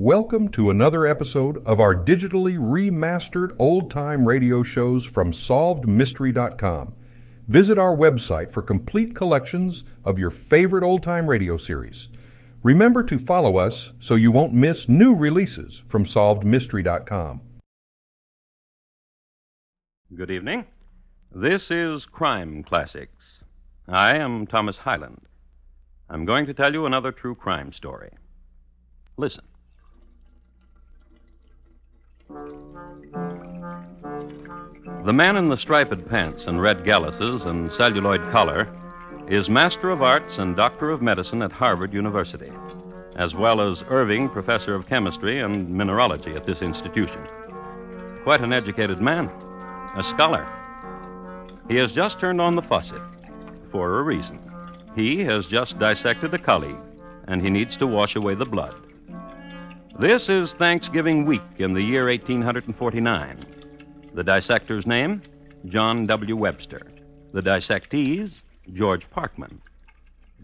Welcome to another episode of our digitally remastered old time radio shows from SolvedMystery.com. Visit our website for complete collections of your favorite old time radio series. Remember to follow us so you won't miss new releases from SolvedMystery.com. Good evening. This is Crime Classics. I am Thomas Hyland. I'm going to tell you another true crime story. Listen. The man in the striped pants and red galluses and celluloid collar is Master of Arts and Doctor of Medicine at Harvard University, as well as Erving Professor of Chemistry and Mineralogy at this institution. Quite an educated man, a scholar. He has just turned on the faucet for a reason. He has just dissected a colleague, and he needs to wash away the blood. This is Thanksgiving week in the year 1849. The dissector's name? John W. Webster. The dissectees? George Parkman.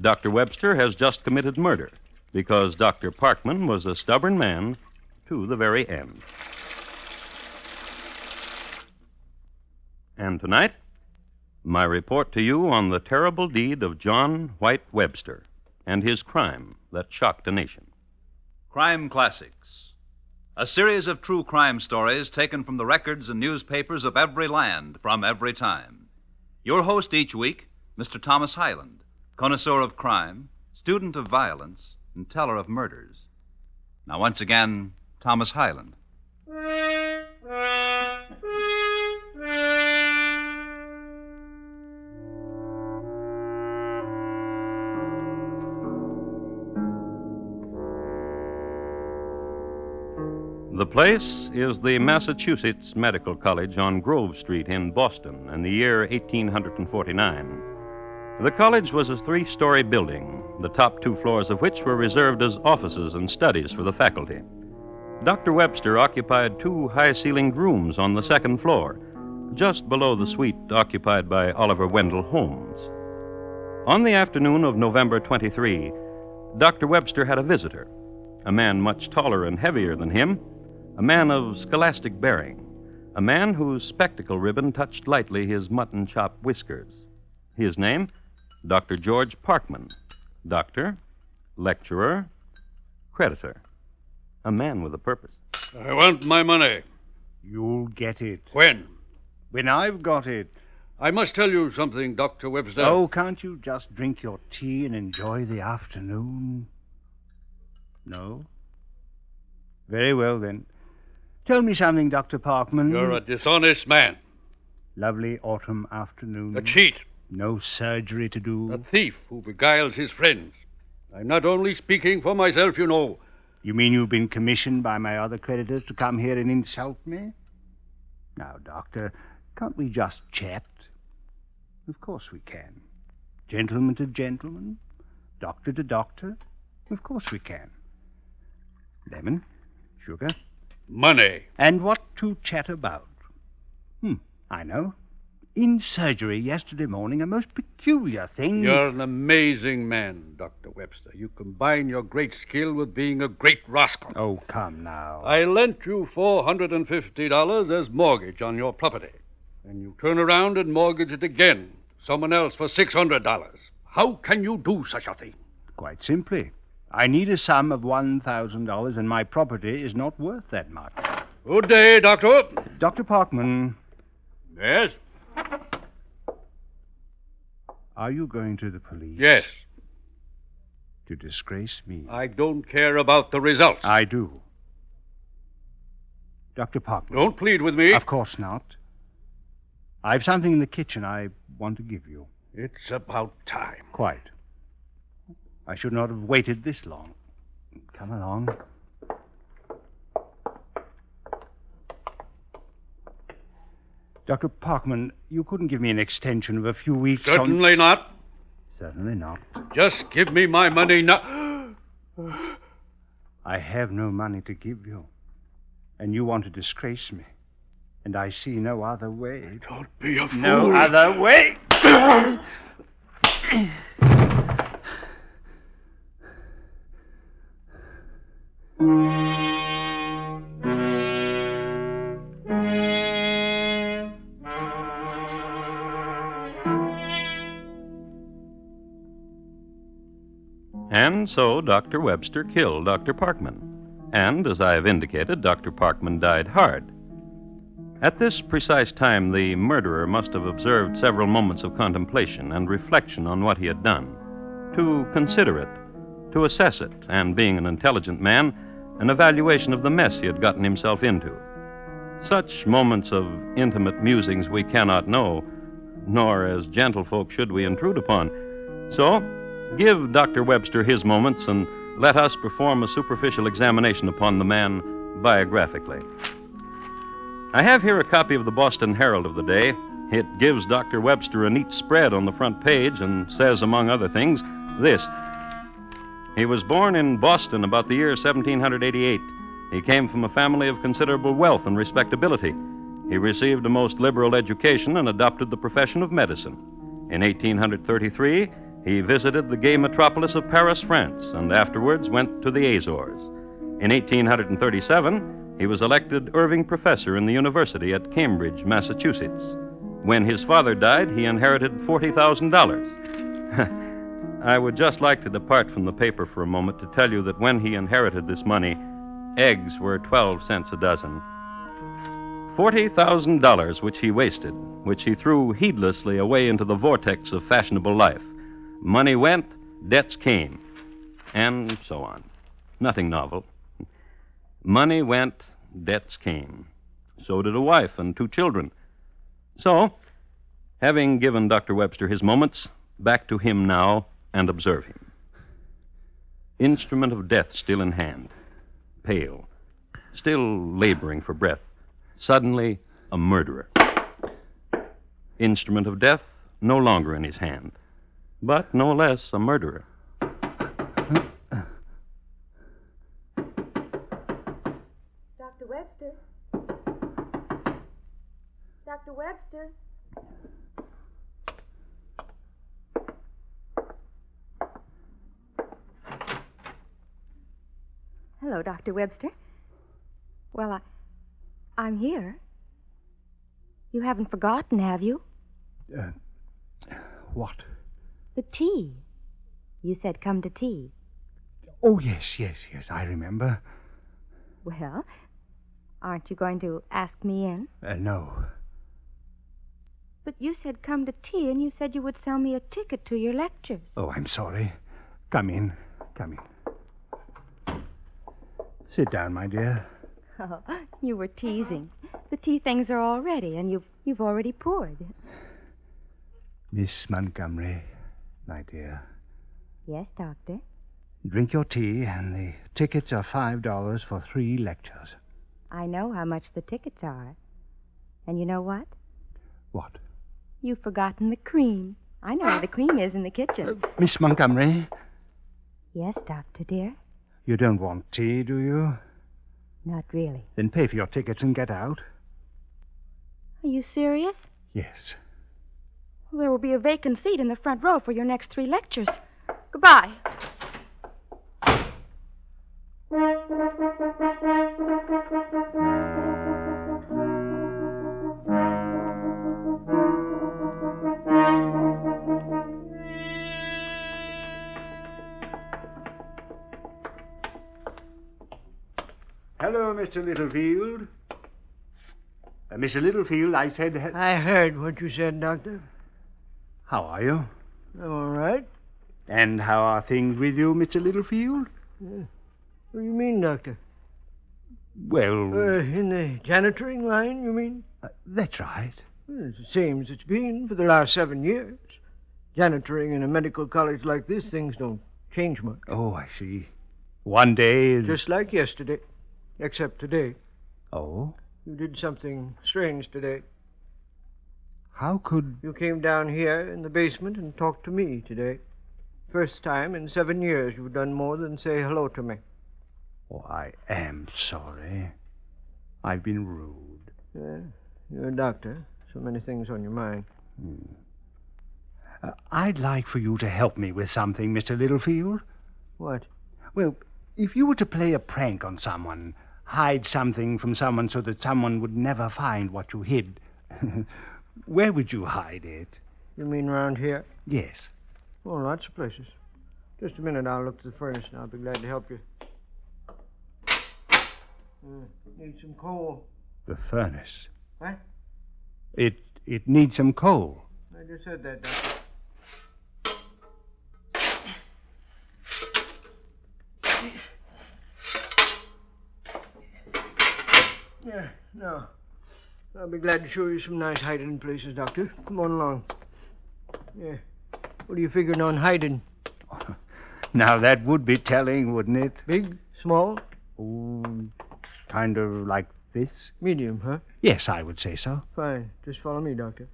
Dr. Webster has just committed murder because Dr. Parkman was a stubborn man to the very end. And tonight, my report to you on the terrible deed of John White Webster and his crime that shocked a nation. Crime Classics. A series of true crime stories taken from the records and newspapers of every land from every time. Your host each week, Mr. Thomas Hyland, connoisseur of crime, student of violence, and teller of murders. Now, once again, Thomas Hyland. The place is the Massachusetts Medical College on Grove Street in Boston in the year 1849. The college was a three story building, the top two floors of which were reserved as offices and studies for the faculty. Dr. Webster occupied two high ceilinged rooms on the second floor, just below the suite occupied by Oliver Wendell Holmes. On the afternoon of November 23, Dr. Webster had a visitor, a man much taller and heavier than him, a man of scholastic bearing, a man whose spectacle ribbon touched lightly his mutton chop whiskers. His name? Dr. George Parkman. Doctor, lecturer, creditor. A man with a purpose. I want my money. You'll get it. When? When I've got it. I must tell you something, Dr. Webster. Oh, can't you just drink your tea and enjoy the afternoon? No? Very well, then. Tell me something, Dr. Parkman. You're a dishonest man. Lovely autumn afternoon. A cheat. No surgery to do. A thief who beguiles his friends. I'm not only speaking for myself, you know. You mean you've been commissioned by my other creditors to come here and insult me? Now, Doctor, can't we just chat? Of course we can. Gentleman to gentleman, doctor to doctor. Of course we can. Lemon, sugar, Money. and what to chat about? Hmm, I know. In surgery yesterday morning, a most peculiar thing. You're an amazing man, Dr. Webster. You combine your great skill with being a great rascal. Oh, come now. I lent you $450 as mortgage on your property. And you turn around and mortgage it again. Someone else for $600. How can you do such a thing? Quite simply. I need a sum of $1,000, and my property is not worth that much. Good day, Doctor. Dr. Parkman, Yes? are you going to the police? Yes. To disgrace me? I don't care about the results. I do. Dr. Parkman. Don't plead with me. Of course not. I've something in the kitchen I want to give you. It's about time. Quite. I should not have waited this long. Come along. Dr. Parkman, you couldn't give me an extension of a few weeks on- Certainly not. Certainly not. Just give me my money now. I have no money to give you. And you want to disgrace me. And I see no other way. Don't be a fool. No other way. so Dr. Webster killed Dr. Parkman. And, as I have indicated, Dr. Parkman died hard. At this precise time, the murderer must have observed several moments of contemplation and reflection on what he had done, to consider it, to assess it, and, being an intelligent man, an evaluation of the mess he had gotten himself into. Such moments of intimate musings we cannot know, nor as gentlefolk should we intrude upon. So, give Dr. Webster his moments and let us perform a superficial examination upon the man biographically. I have here a copy of the Boston Herald of the day. It gives Dr. Webster a neat spread on the front page and says, among other things, this He was born in Boston about the year 1788. He came from a family of considerable wealth and respectability. He received a most liberal education and adopted the profession of medicine. In 1833, he visited the gay metropolis of Paris, France, and afterwards went to the Azores. In 1837, he was elected Erving Professor in the University at Cambridge, Massachusetts. When his father died, he inherited $40,000. I would just like to depart from the paper for a moment to tell you that when he inherited this money, eggs were 12 cents a dozen. $40,000 which he wasted, which he threw heedlessly away into the vortex of fashionable life. Money went, debts came, and so on. Nothing novel. Money went, debts came. So did a wife and two children. So, having given Dr. Webster his moments, back to him now and observe him. Instrument of death still in hand, pale, still laboring for breath. Suddenly, a murderer. Instrument of death no longer in his hand, but no less a murderer. Dr. Webster? Dr. Webster? Hello, Dr. Webster. Well, I, I'm here. You haven't forgotten, have you? Uh, what? The tea. You said come to tea. Oh, yes, yes, yes, I remember. Well, aren't you going to ask me in? Uh, no. But you said come to tea, and you said you would sell me a ticket to your lectures. Oh, I'm sorry. Come in. Come in. Sit down, my dear. Oh, you were teasing. The tea things are all ready, and you've you've already poured. Miss Montgomery, my dear. Yes, Doctor. Drink your tea, and the tickets are five dollars for three lectures. I know how much the tickets are. And you know what? What? You've forgotten the cream. I know where the cream is in the kitchen. Uh, Miss Montgomery, Yes, Doctor, dear. you don't want tea, do you? Not really. Then pay for your tickets and get out. Are you serious? Yes. Well, there will be a vacant seat in the front row for your next three lectures. Goodbye. Hello, Mr. Littlefield. Uh, Mr. Littlefield, I said. he- I heard what you said, Doctor. How are you? I'm all right. And how are things with you, Mr. Littlefield? What do you mean, Doctor? Well, Uh, in the janitoring line, you mean? uh, that's right. Well, it's the same as it's been for the last seven years. Janitoring in a medical college like this, things don't change much. Oh, I see. One day is. Just like yesterday, except today. Oh? You did something strange today. How could. You came down here in the basement and talked to me today. First time in seven years you've done more than say hello to me. Oh, I am sorry. I've been rude. Yeah, you're a doctor. So many things on your mind. Uh, I'd like for you to help me with something, Mr. Littlefield. What? Well, if you were to play a prank on someone, hide something from someone so that someone would never find what you hid, where would you hide it? You mean round here? Yes. Oh, lots of places. Just a minute, I'll look to the furnace and I'll be glad to help you. Uh, need some coal. The furnace. What? It it needs some coal. I just said that, Doctor. Yeah, no. I'll be glad to show you some nice hiding places, Doctor. Come on along. Yeah. What are you figuring on hiding? Now that would be telling, wouldn't it? Big? Small? Oh, kind of like this. Medium, huh? Yes, I would say so. Fine. Just follow me, Doctor.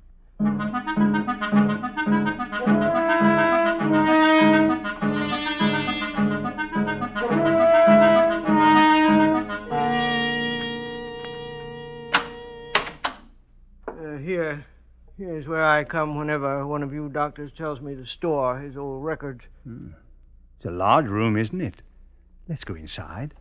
Come whenever one of you doctors tells me to store his old records. Hmm. It's a large room, isn't it? Let's go inside.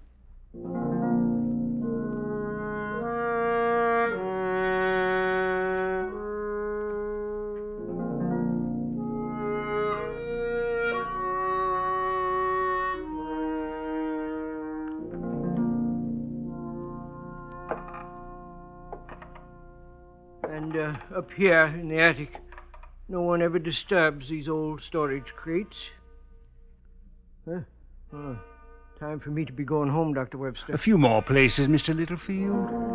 Uh, up here in the attic, no one ever disturbs these old storage crates. Huh? Oh, time for me to be going home, Dr. Webster. A few more places, Mr. Littlefield.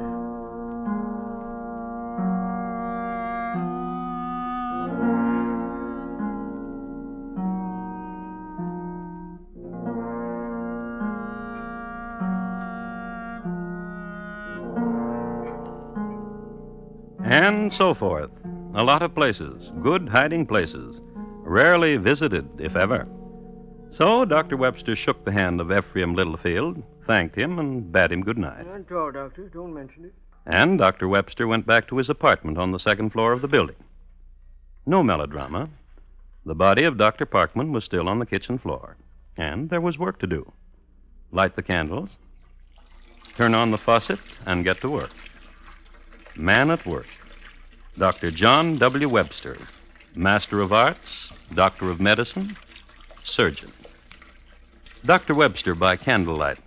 So forth. A lot of places, good hiding places, rarely visited, if ever. So Dr. Webster shook the hand of Ephraim Littlefield, thanked him, and bade him good night. At all, Doctor. Don't mention it. And Dr. Webster went back to his apartment on the second floor of the building. No melodrama. The body of Dr. Parkman was still on the kitchen floor, and there was work to do. Light the candles, turn on the faucet, and get to work. Man at work. Dr. John W. Webster, Master of Arts, Doctor of Medicine, Surgeon. Dr. Webster by candlelight.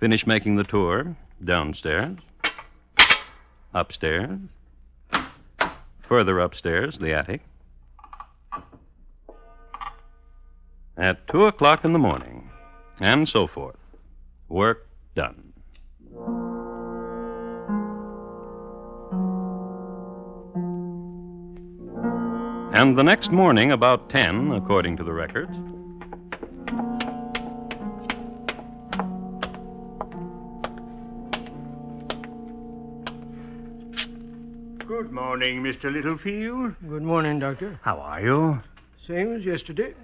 Finish making the tour downstairs, upstairs, further upstairs, the attic. At two o'clock in the morning, and so forth. Work done. And the next morning, about 10, according to the records, Good morning, Mr. Littlefield. Good morning, Doctor. How are you? Same as yesterday.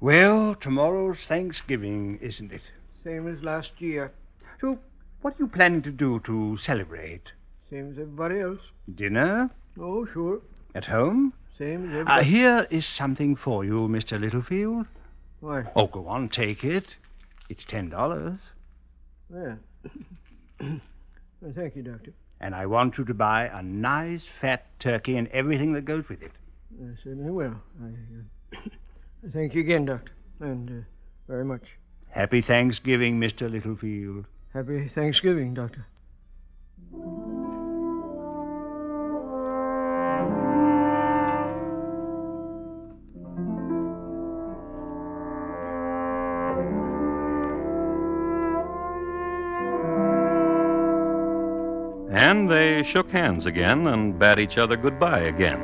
Well, tomorrow's Thanksgiving, isn't it? Same as last year. So, what are you planning to do to celebrate? Same as everybody else. Dinner? Oh, sure. At home? Same as Uh, here is something for you, Mr. Littlefield. What? Oh, go on, take it. It's ten dollars. Well. well, thank you, Doctor. And I want you to buy a nice fat turkey and everything that goes with it. I certainly will. I, uh, thank you again, Doctor. And uh, very much. Happy Thanksgiving, Mr. Littlefield. Happy Thanksgiving, Doctor. And they shook hands again and bade each other goodbye again.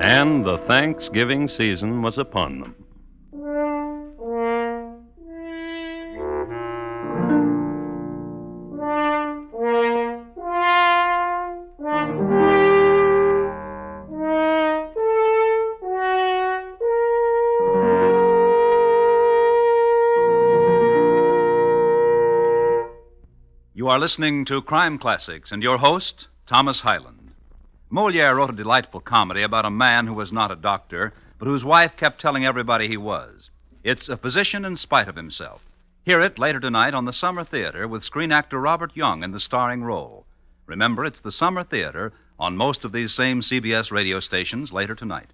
And the Thanksgiving season was upon them. Listening to Crime Classics and your host, Thomas Hyland. Moliere wrote a delightful comedy about a man who was not a doctor, but whose wife kept telling everybody he was. It's a physician in spite of himself. Hear it later tonight on the Summer Theater with screen actor Robert Young in the starring role. Remember, it's the Summer Theater on most of these same CBS radio stations later tonight.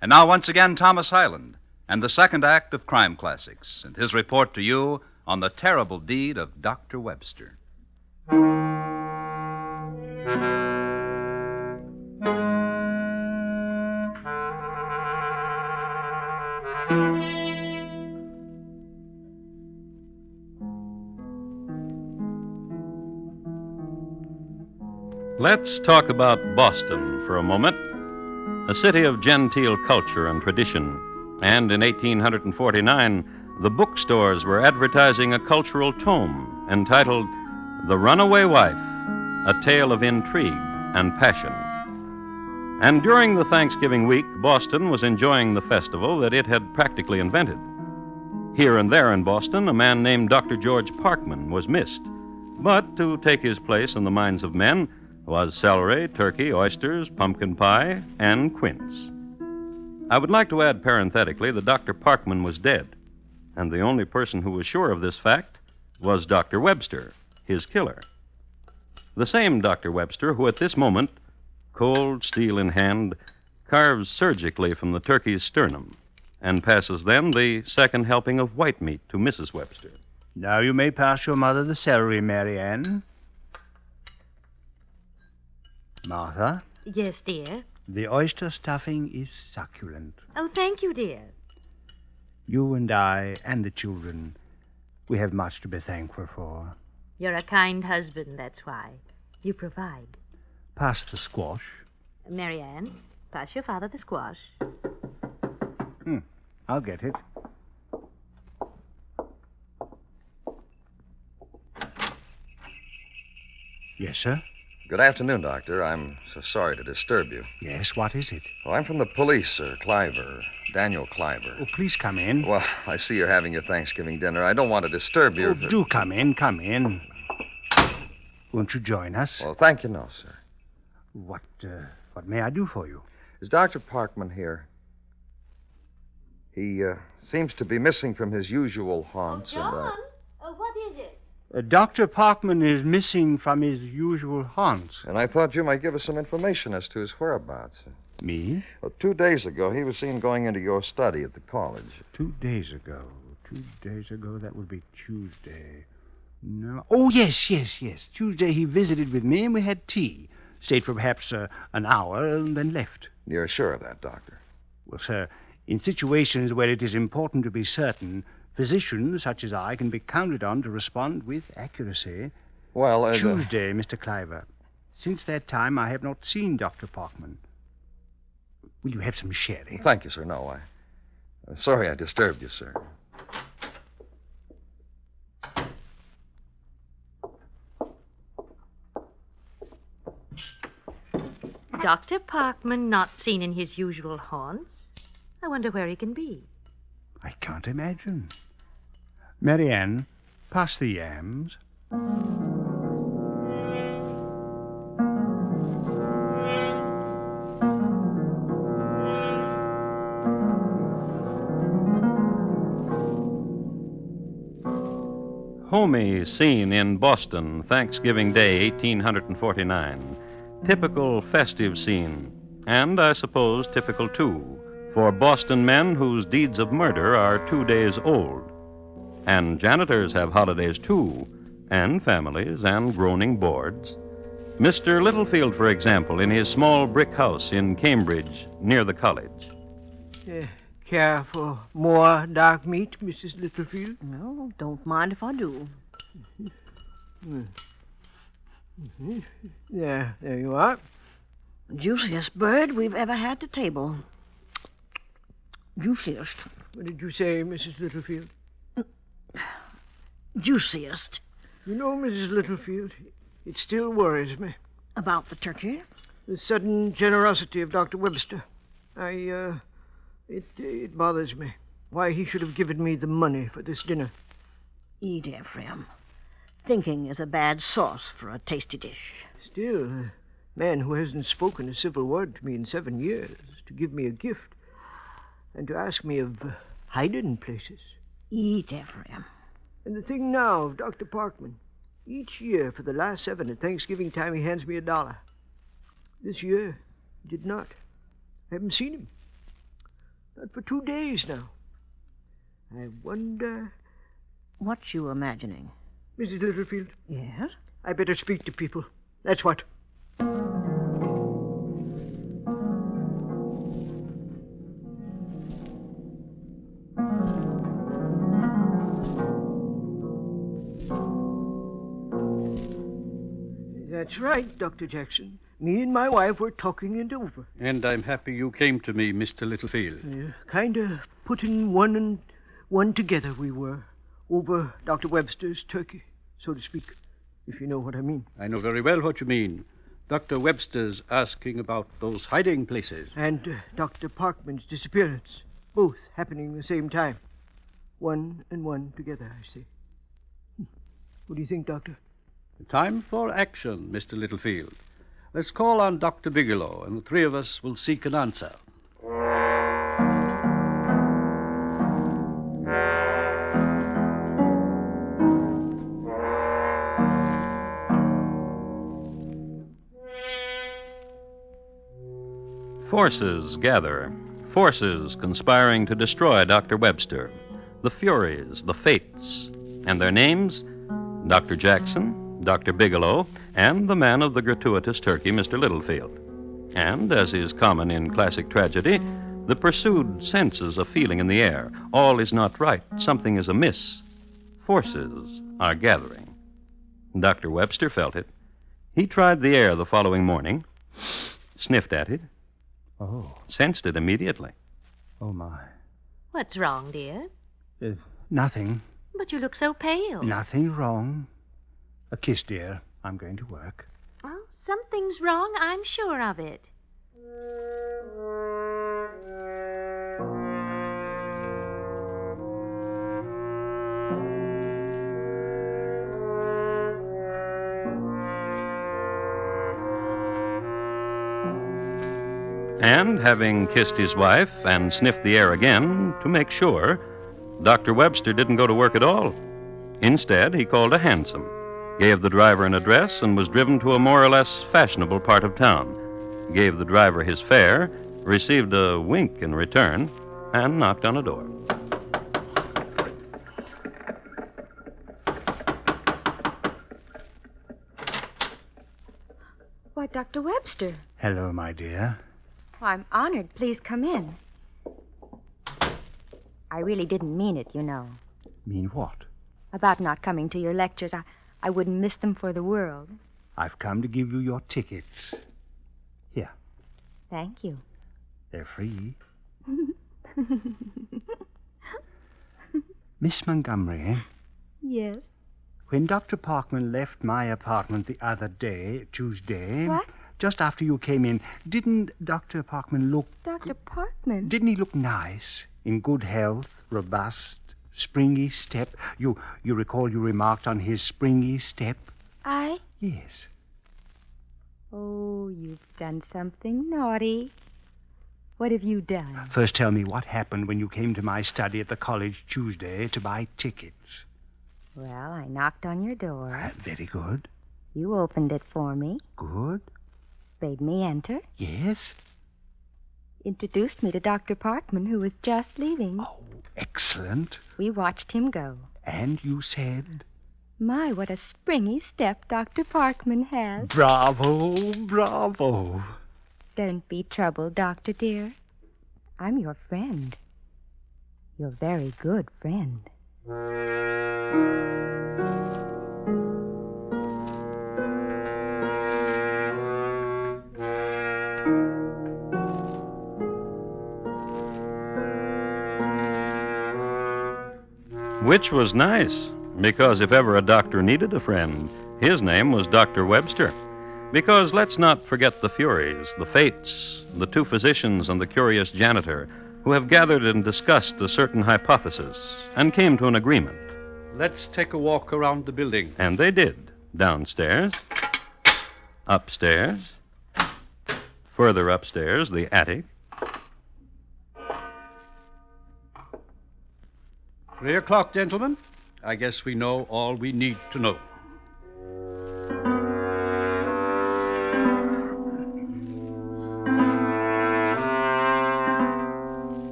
And now, once again, Thomas Hyland and the second act of Crime Classics and his report to you on the terrible deed of Dr. Webster. Let's talk about Boston for a moment. A city of genteel culture and tradition. And in 1849, the bookstores were advertising a cultural tome entitled The Runaway Wife A Tale of Intrigue and Passion. And during the Thanksgiving week, Boston was enjoying the festival that it had practically invented. Here and there in Boston, a man named Dr. George Parkman was missed. But to take his place in the minds of men was celery, turkey, oysters, pumpkin pie, and quince. I would like to add parenthetically that Dr. Parkman was dead, and the only person who was sure of this fact was Dr. Webster, his killer. The same Dr. Webster who at this moment, cold steel in hand, carves surgically from the turkey's sternum and passes then the second helping of white meat to Mrs. Webster. Now you may pass your mother the celery, Mary Ann. Martha, Yes, dear. the oyster stuffing is succulent. Oh, thank you, dear. You and I and the children, we have much to be thankful for. You're a kind husband, that's why. You provide. Pass the squash. Marianne, pass your father the squash. Hmm, I'll get it. Yes, sir? Good afternoon, Doctor. I'm so sorry to disturb you. Yes, what is it? Well, I'm from the police, sir. Cliver. Daniel Cliver. Oh, please come in. Well, I see you're having your Thanksgiving dinner. I don't want to disturb you. Oh, but- do come in, come in. Won't you join us? Well, thank you, no, sir. What, uh, what may I do for you? Is Dr. Parkman here? He uh, seems to be missing from his usual haunts, and I. oh, what is it? Uh, Dr. Parkman is missing from his usual haunts. And I thought you might give us some information as to his whereabouts. Me? Well, two days ago, he was seen going into your study at the college. Two days ago. Two days ago, that would be Tuesday. No. Oh, yes, yes, yes. Tuesday he visited with me and we had tea. Stayed for perhaps uh, an hour and then left. You're sure of that, Doctor? Well, sir, in situations where it is important to be certain, physicians such as I can be counted on to respond with accuracy. Well, uh, the- Tuesday, Mr. Cliver. Since that time, I have not seen Dr. Parkman. Will you have some sherry? Thank you, sir. No, I. I'm sorry I disturbed you, sir. Dr. Parkman not seen in his usual haunts? I wonder where he can be. I can't imagine. Marianne, pass the yams. Homey scene in Boston, Thanksgiving Day, 1849. Typical festive scene, and I suppose typical too, for Boston men whose deeds of murder are two days old. And janitors have holidays too, and families and groaning boards. Mr. Littlefield, for example, in his small brick house in Cambridge, near the college. Uh, care for more dark meat, Mrs. Littlefield? No, don't mind if I do. There, there you are. Juiciest bird we've ever had to table. Juiciest. What did you say, Mrs. Littlefield? Juiciest. You know, Mrs. Littlefield, it still worries me. About the turkey? The sudden generosity of Dr. Webster. I, uh, it, it bothers me. Why he should have given me the money for this dinner. Eat, Ephraim. Thinking is a bad sauce for a tasty dish. Still, a man who hasn't spoken a civil word to me in seven years, to give me a gift, and to ask me of hiding places. Eat, Ephraim. And the thing now of Dr. Parkman. Each year for the last seven at Thanksgiving time he hands me a dollar. This year he did not. I haven't seen him. Not for two days now. I wonder. What you imagining? Mrs. Littlefield, Yes? I better speak to people. That's what. That's right, Dr. Jackson. Me and my wife were talking it over. And I'm happy you came to me, Mr. Littlefield. Uh, kind of putting one and one together we were over Dr. Webster's turkey, so to speak, if you know what I mean. I know very well what you mean. Dr. Webster's asking about those hiding places. And uh, Dr. Parkman's disappearance, both happening at the same time. One and one together, I say. Hmm. What do you think, Doctor? Time for action, Mr. Littlefield. Let's call on Dr. Bigelow, and the three of us will seek an answer. Forces gather, forces conspiring to destroy Dr. Webster. The Furies, the Fates, and their names Dr. Jackson, Dr. Bigelow, and the man of the gratuitous turkey, Mr. Littlefield. And, as is common in classic tragedy, the pursued senses a feeling in the air. All is not right, something is amiss. Forces are gathering. Dr. Webster felt it. He tried the air the following morning, sniffed at it, Oh, sensed it immediately. oh my. What's wrong, dear? Uh, nothing. But you look so pale. Nothing wrong. A kiss, dear. I'm going to work. Oh, something's wrong. I'm sure of it. And having kissed his wife and sniffed the air again to make sure, Dr. Webster didn't go to work at all. Instead, he called a hansom, gave the driver an address, and was driven to a more or less fashionable part of town. Gave the driver his fare, received a wink in return, and knocked on a door. Why, Dr. Webster. Hello, my dear. Oh, I'm honored. Please come in. I really didn't mean it, you know. Mean what? About not coming to your lectures. I, I wouldn't miss them for the world. I've come to give you your tickets. Here, Thank you. they're free. Miss Montgomery, eh? yes. when Dr. Parkman left my apartment the other day, Tuesday, What? Just after you came in, didn't Dr. Parkman look Dr. Parkman. Didn't he look nice? In good health, robust, springy step? You you recall you remarked on his springy step? I? Yes. Oh, you've done something naughty. What have you done? First tell me what happened when you came to my study at the college Tuesday to buy tickets. Well, I knocked on your door. Uh, very good. You opened it for me, Good. Bade me enter, Yes. introduced me to Dr. Parkman, who was just leaving. Oh, excellent. We watched him go. And you said My, what a springy step Dr. Parkman has. Bravo, bravo. Don't be troubled, Doctor dear. I'm your friend. Your very good friend. Which was nice, because if ever a doctor needed a friend, his name was Dr. Webster. Because let's not forget the Furies, the Fates, the two physicians, and the curious janitor who have gathered and discussed a certain hypothesis and came to an agreement. Let's take a walk around the building. And they did. Downstairs, upstairs, further upstairs, the attic, Three o'clock, gentlemen. I guess we know all we need to know.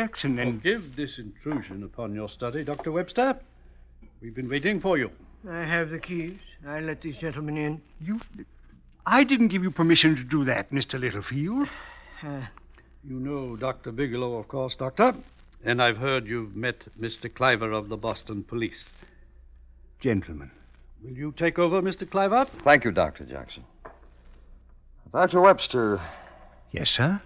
Jackson, and. Forgive this intrusion upon your study, Dr. Webster. We've been waiting for you. I have the keys. I let these gentlemen in. You. I didn't give you permission to do that, Mr. Littlefield. Uh, You know Dr. Bigelow, of course, Doctor. And I've heard you've met Mr. Cliver of the Boston Police. Gentlemen. Will you take over, Mr. Cliver? Thank you, Dr. Jackson. Dr. Webster, Yes, sir?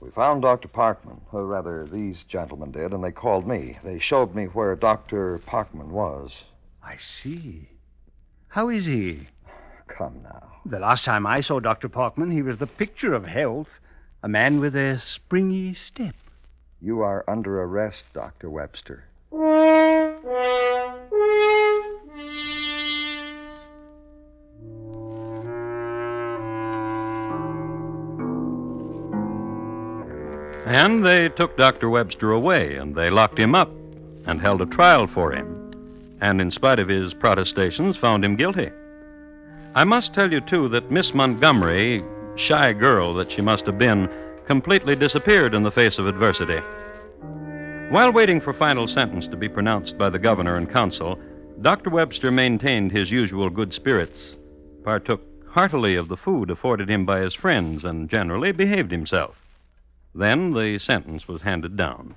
We found Dr. Parkman, or rather, these gentlemen did, and they called me. They showed me where Dr. Parkman was. I see. How is he? Come now. The last time I saw Dr. Parkman, he was the picture of health. A man with a springy step. You are under arrest, Dr. Webster. And they took Dr. Webster away, and they locked him up and held a trial for him, and in spite of his protestations, found him guilty. I must tell you, too, that Miss Montgomery, shy girl that she must have been, completely disappeared in the face of adversity. While waiting for final sentence to be pronounced by the governor and council, Dr. Webster maintained his usual good spirits, partook heartily of the food afforded him by his friends, and generally behaved himself. Then the sentence was handed down.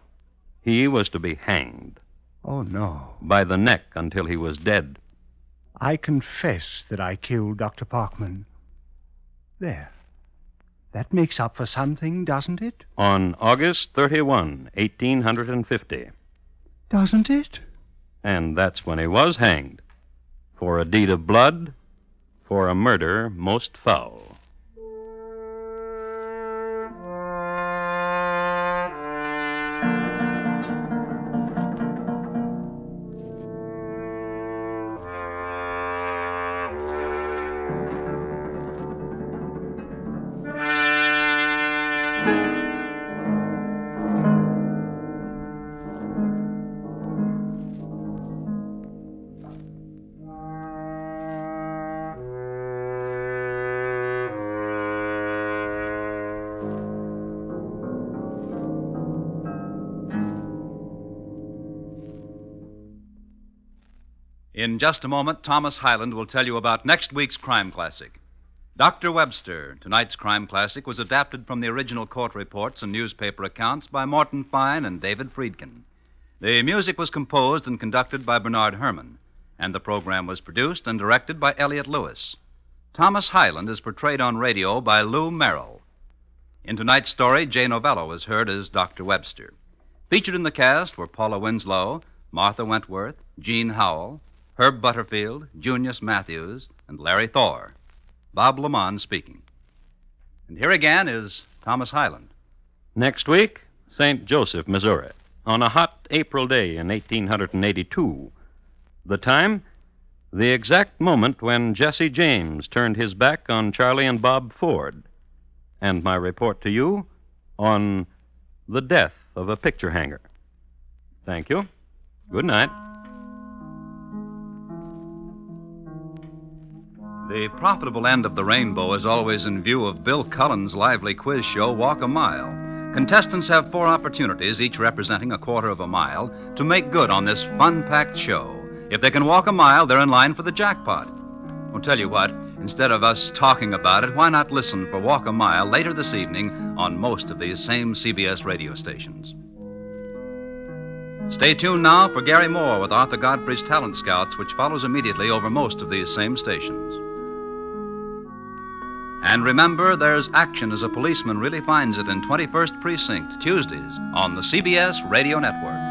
He was to be hanged Oh, no. by the neck until he was dead. I confess that I killed Dr. Parkman. There. That makes up for something, doesn't it? On August 31, 1850. Doesn't it? And that's when he was hanged. For a deed of blood, for a murder most foul. Just a moment, Thomas Hyland will tell you about next week's crime classic. Dr. Webster, tonight's crime classic, was adapted from the original court reports and newspaper accounts by Morton Fine and David Friedkin. The music was composed and conducted by Bernard Herrmann, and the program was produced and directed by Elliott Lewis. Thomas Hyland is portrayed on radio by Lou Merrill. In tonight's story, Jay Novello is heard as Dr. Webster. Featured in the cast were Paula Winslow, Martha Wentworth, Jean Howell, Herb Butterfield, Junius Matthews, and Larry Thor. Bob LeMond speaking. And here again is Thomas Hyland. Next week, St. Joseph, Missouri, on a hot April day in 1882. The time? The exact moment when Jesse James turned his back on Charlie and Bob Ford. And my report to you on the death of a picture hanger. Thank you. Good night. The profitable end of the rainbow is always in view of Bill Cullen's lively quiz show, Walk a Mile. Contestants have four opportunities, each representing a quarter of a mile, to make good on this fun packed show. If they can walk a mile, they're in line for the jackpot. I'll tell you what, instead of us talking about it, why not listen for Walk a Mile later this evening on most of these same CBS radio stations? Stay tuned now for Garry Moore with Arthur Godfrey's Talent Scouts, which follows immediately over most of these same stations. And remember, there's action as a policeman really finds it in 21st Precinct, Tuesdays on the CBS Radio Network.